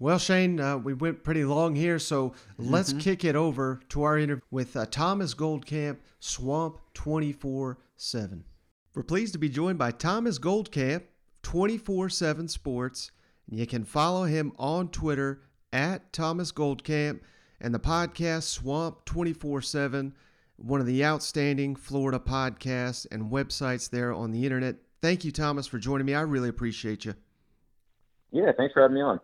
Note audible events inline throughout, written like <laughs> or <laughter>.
Well, Shane, uh, we went pretty long here, so let's Mm-hmm. kick it over to our interview with uh, Thomas Goldkamp, Swamp 24 7. We're pleased to be joined by Thomas Goldkamp, 24 7 Sports. And you can follow him on Twitter at Thomas Goldkamp and the podcast Swamp 24 7, one of the outstanding Florida podcasts and websites there on the internet. Thank you, Thomas, for joining me. I really appreciate you. Yeah, thanks for having me on.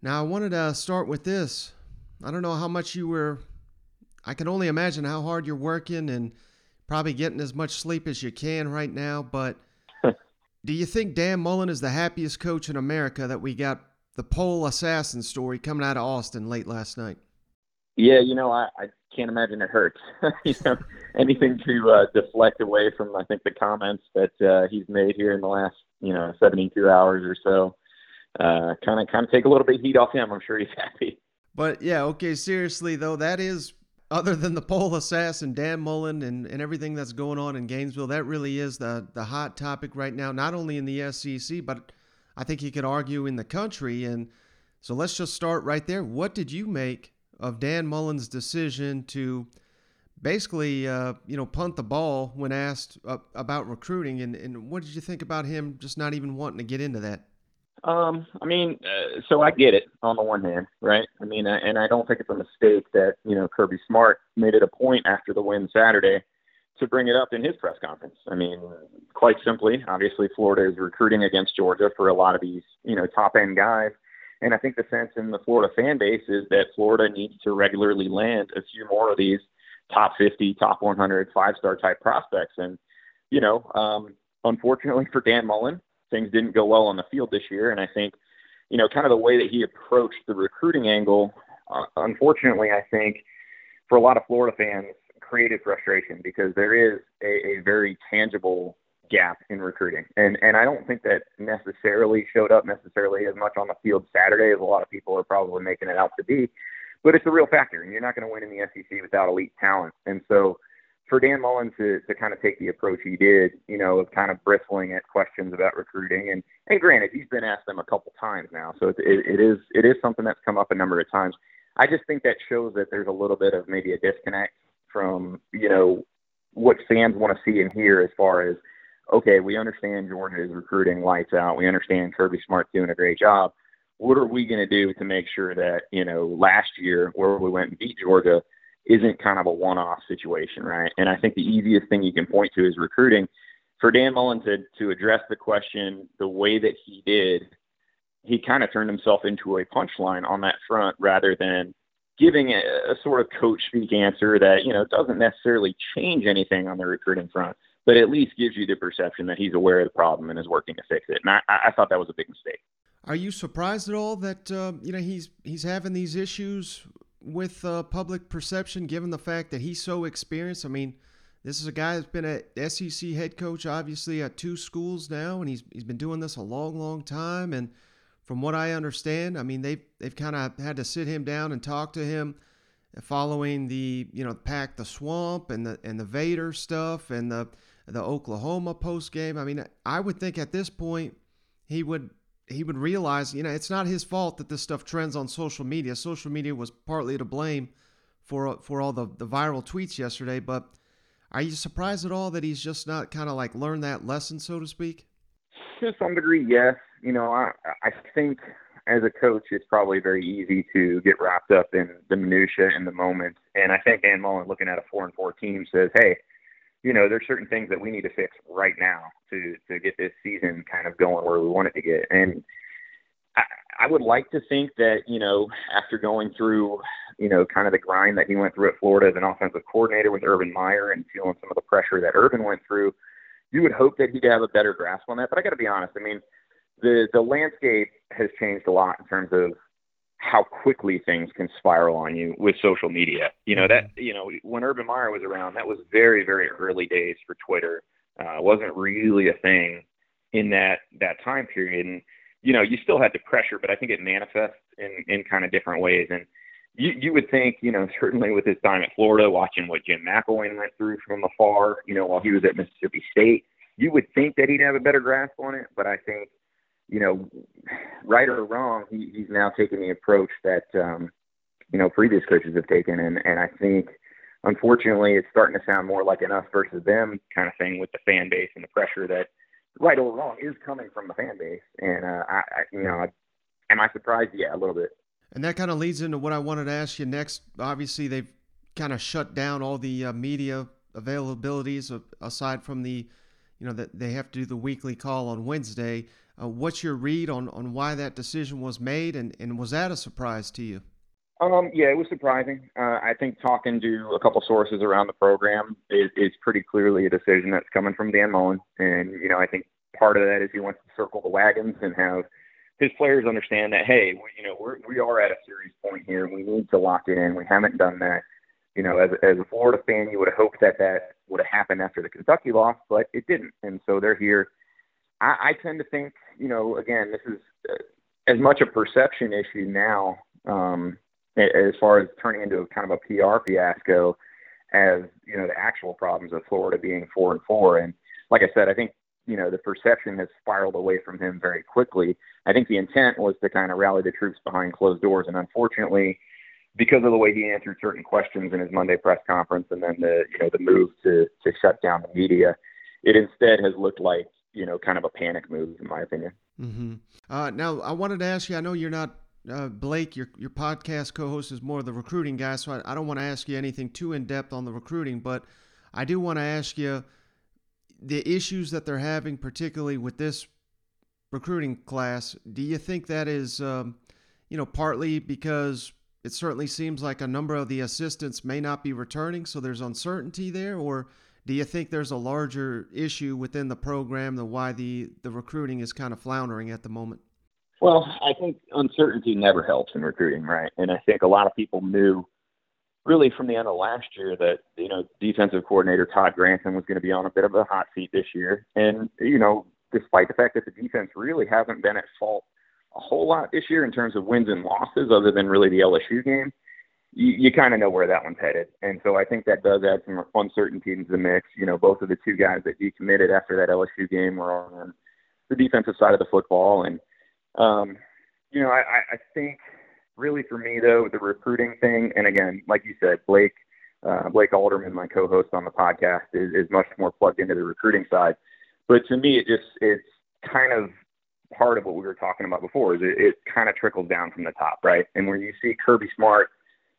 Now, I wanted to start with this. I don't know how much you were, I can only imagine how hard you're working and probably getting as much sleep as you can right now. But <laughs> do you think Dan Mullen is the happiest coach in America that we got the pole assassin story coming out of Austin late last night? Yeah, you know, I, I can't imagine it hurts. <laughs> you know, anything to uh, deflect away from, I think, the comments that uh, he's made here in the last, you know, 72 hours or so. Kind of, kind of take a little bit of heat off him. I'm sure he's <laughs> happy. But yeah, okay, seriously though, that is other than the pole assassin, Dan Mullen and, and everything that's going on in Gainesville, that really is the the hot topic right now, not only in the SEC, but I think you could argue in the country. And so let's just start right there. What did you make of Dan Mullen's decision to basically, uh, you know, punt the ball when asked uh, about recruiting? And, and what did you think about him just not even wanting to get into that? Um, I mean, uh, so I get it on the one hand, right? I mean, and I don't think it's a mistake that you know Kirby Smart made it a point after the win Saturday to bring it up in his press conference. I mean, quite simply, obviously Florida is recruiting against Georgia for a lot of these you know top end guys, and I think the sense in the Florida fan base is that Florida needs to regularly land a few more of these top 50, top 100, five star type prospects, and you know, um, unfortunately for Dan Mullen things didn't go well on the field this year. And I think, you know, kind of the way that he approached the recruiting angle, uh, unfortunately, I think for a lot of Florida fans, created frustration because there is a, a very tangible gap in recruiting. And and I don't think that necessarily showed up necessarily as much on the field Saturday as a lot of people are probably making it out to be. But it's a real factor, and you're not going to win in the SEC without elite talent. And so, for Dan Mullen to to kind of take the approach he did, you know, of kind of bristling at questions about recruiting, and and granted, he's been asked them a couple times now, so it, it, it is it is something that's come up a number of times. I just think that shows that there's a little bit of maybe a disconnect from you know what fans want to see and hear as far as okay, we understand Georgia is recruiting lights out, we understand Kirby Smart's doing a great job. What are we going to do to make sure that you know last year where we went and beat Georgia isn't kind of a one-off situation, right? And I think the easiest thing you can point to is recruiting. For Dan Mullen to to address the question the way that he did, he kind of turned himself into a punchline on that front rather than giving a, a sort of coach speak answer that you know doesn't necessarily change anything on the recruiting front, but at least gives you the perception that he's aware of the problem and is working to fix it. And I, I thought that was a big mistake. Are you surprised at all that uh, you know he's he's having these issues with uh, public perception, given the fact that he's so experienced? I mean, this is a guy that's been a SEC head coach, obviously at two schools now, and he's he's been doing this a long, long time. And from what I understand, I mean they've they've kind of had to sit him down and talk to him following the you know pack the swamp and the and the Vader stuff and the the Oklahoma post game. I mean, I would think at this point he would he would realize, you know, it's not his fault that this stuff trends on social media. Social media was partly to blame for for all the the viral tweets yesterday. But are you surprised at all that he's just not kind of like learned that lesson, so to speak? To some degree, yes. You know, I I think as a coach, it's probably very easy to get wrapped up in the minutia in the moment. And I think Dan Mullen, looking at a four and four team, says, "Hey, you know, there's certain things that we need to fix right now to to get this season kind of going where we want it to get." And I, I would like to think that you know, after going through, you know, kind of the grind that he went through at Florida as an offensive coordinator with Urban Meyer and feeling some of the pressure that Urban went through, you would hope that he'd have a better grasp on that. But I got to be honest. I mean, the the landscape has changed a lot in terms of how quickly things can spiral on you with social media. You know that you know when Urban Meyer was around, that was very very early days for Twitter. Uh, wasn't really a thing in that that time period, and you know you still had the pressure, but I think it manifests in in kind of different ways. And you you would think you know <laughs> certainly with his time at Florida, watching what Jim McElwain went through from afar, you know while he was at Mississippi State, you would think that he'd have a better grasp on it. But I think you know, right or wrong, he, he's now taking the approach that um, you know previous coaches have taken, and and I think unfortunately it's starting to sound more like an us versus them kind of thing with the fan base and the pressure that right or wrong is coming from the fan base, and uh, I, I you know, am I surprised? Yeah, a little bit. And that kind of leads into what I wanted to ask you next. Obviously, they've kind of shut down all the uh, media availabilities aside from the, you know, that they have to do the weekly call on Wednesday. Uh, what's your read on, on why that decision was made, and, and was that a surprise to you? Um, yeah, it was surprising. Uh, I think talking to a couple sources around the program is, is pretty clearly a decision that's coming from Dan Mullen, and you know I think part of that is he wants to circle the wagons and have his players understand that hey, we, you know we're we are at a serious point here, we need to lock it in. We haven't done that. You know, as as a Florida fan, you would have hoped that that would have happened after the Kentucky loss, but it didn't, and so they're here I, I tend to think, you know, again, this is uh, as much a perception issue now um, as far as turning into a kind of a PR fiasco as you know the actual problems of Florida being four and four. And like I said, I think you know the perception has spiraled away from him very quickly. I think the intent was to kind of rally the troops behind closed doors, and unfortunately, because of the way he answered certain questions in his Monday press conference, and then the you know the move to to shut down the media, it instead has looked like you know, kind of a panic move, in my opinion. Mm-hmm. Uh, now, I wanted to ask you. I know you're not uh, Blake. Your your podcast co-host is more the recruiting guy, so I, I don't want to ask you anything too in depth on the recruiting, but I do want to ask you the issues that they're having, particularly with this recruiting class. Do you think that is, um, you know, partly because it certainly seems like a number of the assistants may not be returning, so there's uncertainty there, or do you think there's a larger issue within the program than why the, the recruiting is kind of floundering at the moment? Well, I think uncertainty never helps in recruiting, right? And I think a lot of people knew really from the end of last year that, you know, defensive coordinator Todd Grantham was going to be on a bit of a hot seat this year. And, you know, despite the fact that the defense really hasn't been at fault a whole lot this year in terms of wins and losses, other than really the LSU game, you, you kind of know where that one's headed. And so I think that does add some uncertainty into the mix. You know, both of the two guys that decommitted after that LSU game were on the defensive side of the football. And, um, you know, I, I think really for me, though, the recruiting thing, and again, like you said, Blake, uh, Blake Alderman, my co-host on the podcast, is, is much more plugged into the recruiting side. But to me, it just it's kind of part of what we were talking about before. Is it, it kind of trickles down from the top, right? And when you see Kirby Smart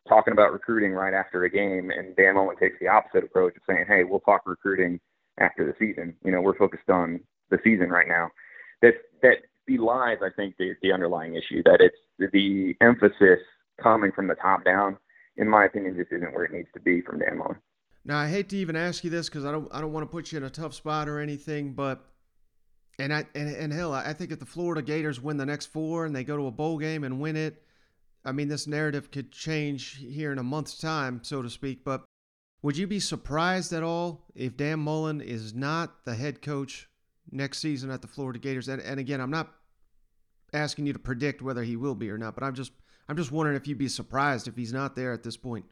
talking about recruiting right after a game, and Dan Mullen takes the opposite approach of saying, "Hey, we'll talk recruiting after the season. You know, we're focused on the season right now." That that belies, I think, the, the underlying issue that it's the emphasis coming from the top down. In my opinion, just isn't where it needs to be from Dan Mullen. Now, I hate to even ask you this because I don't I don't want to put you in a tough spot or anything, but and I and, and hell, I think if the Florida Gators win the next four and they go to a bowl game and win it I mean, this narrative could change here in a month's time, so to speak. But would you be surprised at all if Dan Mullen is not the head coach next season at the Florida Gators? And, and again, I'm not asking you to predict whether he will be or not, but I'm just I'm just wondering if you'd be surprised if he's not there at this point.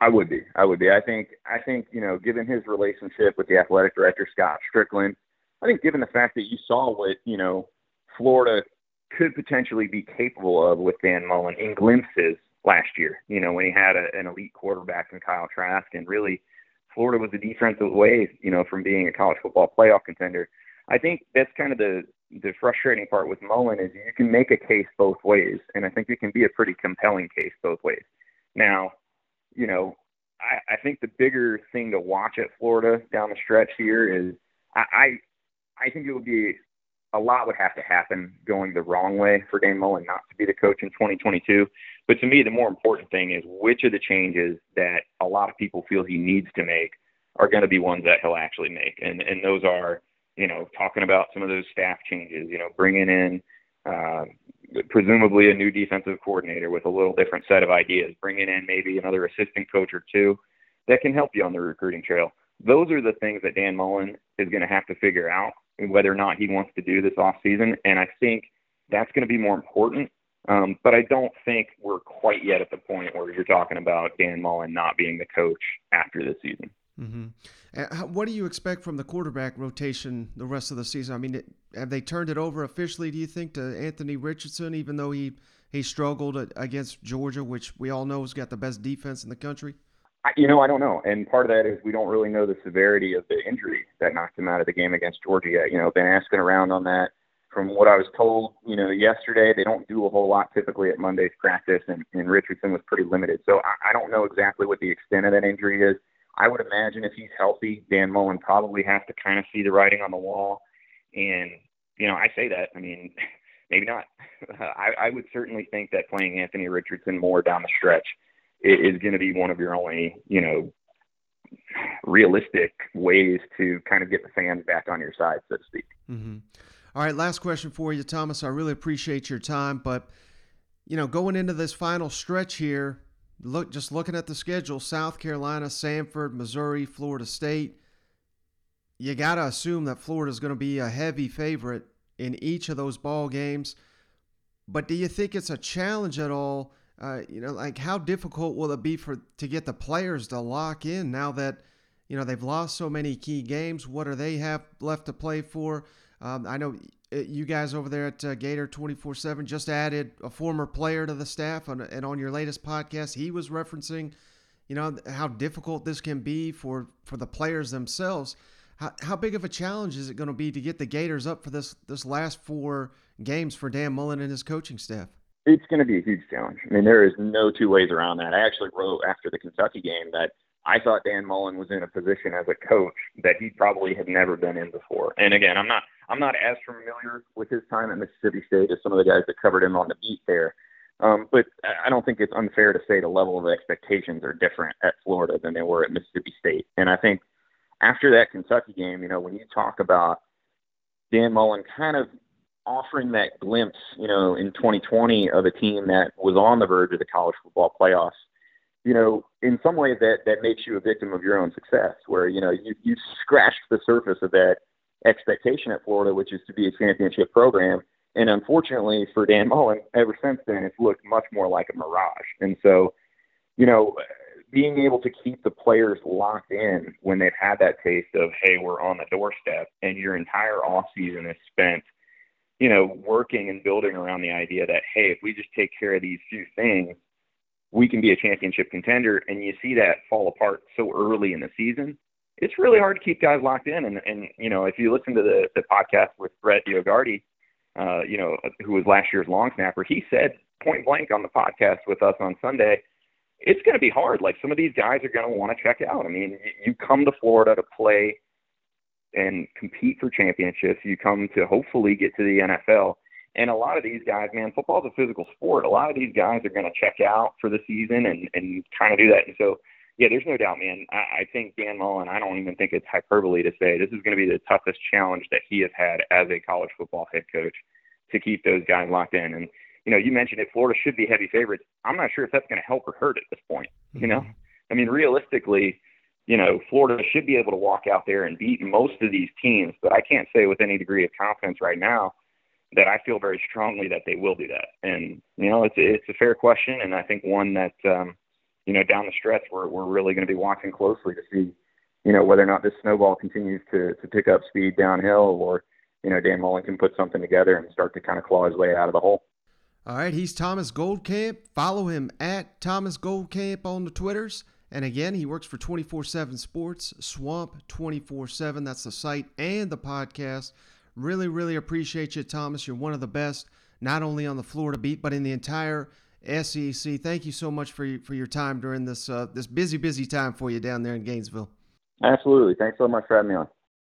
I would be. I would be. I think. I think you know, given his relationship with the athletic director Scott Stricklin, I think given the fact that you saw what you know Florida could potentially be capable of with Dan Mullen in glimpses last year. You know, when he had a, an elite quarterback in Kyle Trask, and really Florida was a defensive way, you know, from being a college football playoff contender. I think that's kind of the the frustrating part with Mullen is you can make a case both ways, and I think it can be a pretty compelling case both ways. Now, you know, I, I think the bigger thing to watch at Florida down the stretch here is I, I I think it would be a lot would have to happen going the wrong way for Dan Mullen not to be the coach in 2022. But to me, the more important thing is which of the changes that a lot of people feel he needs to make are going to be ones that he'll actually make. And and those are, you know, talking about some of those staff changes, you know, bringing in, uh, presumably a new defensive coordinator with a little different set of ideas, bringing in maybe another assistant coach or two that can help you on the recruiting trail. Those are the things that Dan Mullen is going to have to figure out whether or not he wants to do this off season. And I think that's going to be more important. Um, but I don't think we're quite yet at the point where you're talking about Dan Mullen not being the coach after this season. Mm-hmm. Uh, what do you expect from the quarterback rotation the rest of the season? I mean, have they turned it over officially? Do you think to Anthony Richardson, even though he he struggled against Georgia, which we all know has got the best defense in the country? You know, I don't know, and part of that is we don't really know the severity of the injury that knocked him out of the game against Georgia. You know, been asking around on that. From what I was told, you know, yesterday they don't do a whole lot typically at Monday's practice, and, and Richardson was pretty limited. So I, I don't know exactly what the extent of that injury is. I would imagine if he's healthy, Dan Mullen probably has to kind of see the writing on the wall. And, you know, I say that. I mean, <laughs> maybe not. <laughs> I, I would certainly think that playing Anthony Richardson more down the stretch is, going to be one of your only, you know, realistic ways to kind of get the fans back on your side, so to speak. Mm-hmm. All right, last question for you, Thomas. I really appreciate your time, but you know, going into this final stretch here, look just looking at the schedule south carolina Samford, missouri florida state you got to assume that florida is going to be a heavy favorite in each of those ball games but do you think it's a challenge at all uh, you know like how difficult will it be for to get the players to lock in now that you know they've lost so many key games what do they have left to play for um, i know uh, you guys over there at uh, Gator 24 7 just added a former player to the staff. And on your latest podcast, he was referencing, you know, how difficult this can be for, for the players themselves. How, how big of a challenge is it going to be to get the Gators up for this, this last four games for Dan Mullen and his coaching staff? It's going to be a huge challenge. I mean, there is no two ways around that. I actually wrote after the Kentucky game that I thought Dan Mullen was in a position as a coach that he probably had never been in before. And again, I'm not I'm not as familiar with his time at Mississippi State as some of the guys that covered him on the beat there. Um, but I don't think it's unfair to say the level of expectations are different at Florida than they were at Mississippi State. And I think after that Kentucky game, you know, when you talk about Dan Mullen kind of offering that glimpse, you know, in 2020 of a team that was on the verge of the college football playoffs, you know, in some ways that that makes you a victim of your own success, where you know you you scratched the surface of that expectation at Florida, which is to be a championship program. And unfortunately for Dan Mullen, ever since then, it's looked much more like a mirage. And so, you know, being able to keep the players locked in when they've had that taste of, hey, we're on the doorstep, and your entire off season is spent, you know, working and building around the idea that, hey, if we just take care of these few things, we can be a championship contender. And you see that fall apart so early in the season it's really hard to keep guys locked in. And, and you know, if you listen to the, the podcast with Brett DioGuardi, uh, you know, who was last year's long snapper, he said point blank on the podcast with us on Sunday, it's going to be hard. Like some of these guys are going to want to check out. I mean, you come to Florida to play and compete for championships. You come to hopefully get to the NFL. And a lot of these guys, man, football's a physical sport. A lot of these guys are going to check out for the season and, and kind of do that. And so yeah, there's no doubt, man. I, I think Dan Mullen, I don't even think it's hyperbole to say this is going to be the toughest challenge that he has had as a college football head coach to keep those guys locked in. And, you know, you mentioned it, Florida should be heavy favorites. I'm not sure if that's going to help or hurt at this point. You know, mm-hmm. I mean, realistically, you know, Florida should be able to walk out there and beat most of these teams, but I can't say with any degree of confidence right now that I feel very strongly that they will do that. And, you know, it's, it's a fair question. And I think one that, um, you know, down the stretch, we're we're really going to be watching closely to see, you know, whether or not this snowball continues to to pick up speed downhill, or you know, Dan Mullen can put something together and start to kind of claw his way out of the hole. All right, he's Thomas Goldkamp. Follow him at Thomas Goldkamp on the Twitters. And again, he works for 24 7 Sports, Swamp 24 7. That's the site and the podcast. Really, really appreciate you, Thomas. You're one of the best, not only on the Florida beat, but in the entire SEC. Thank you so much for for your time during this uh, this busy busy time for you down there in Gainesville. Absolutely. Thanks so much for having me on.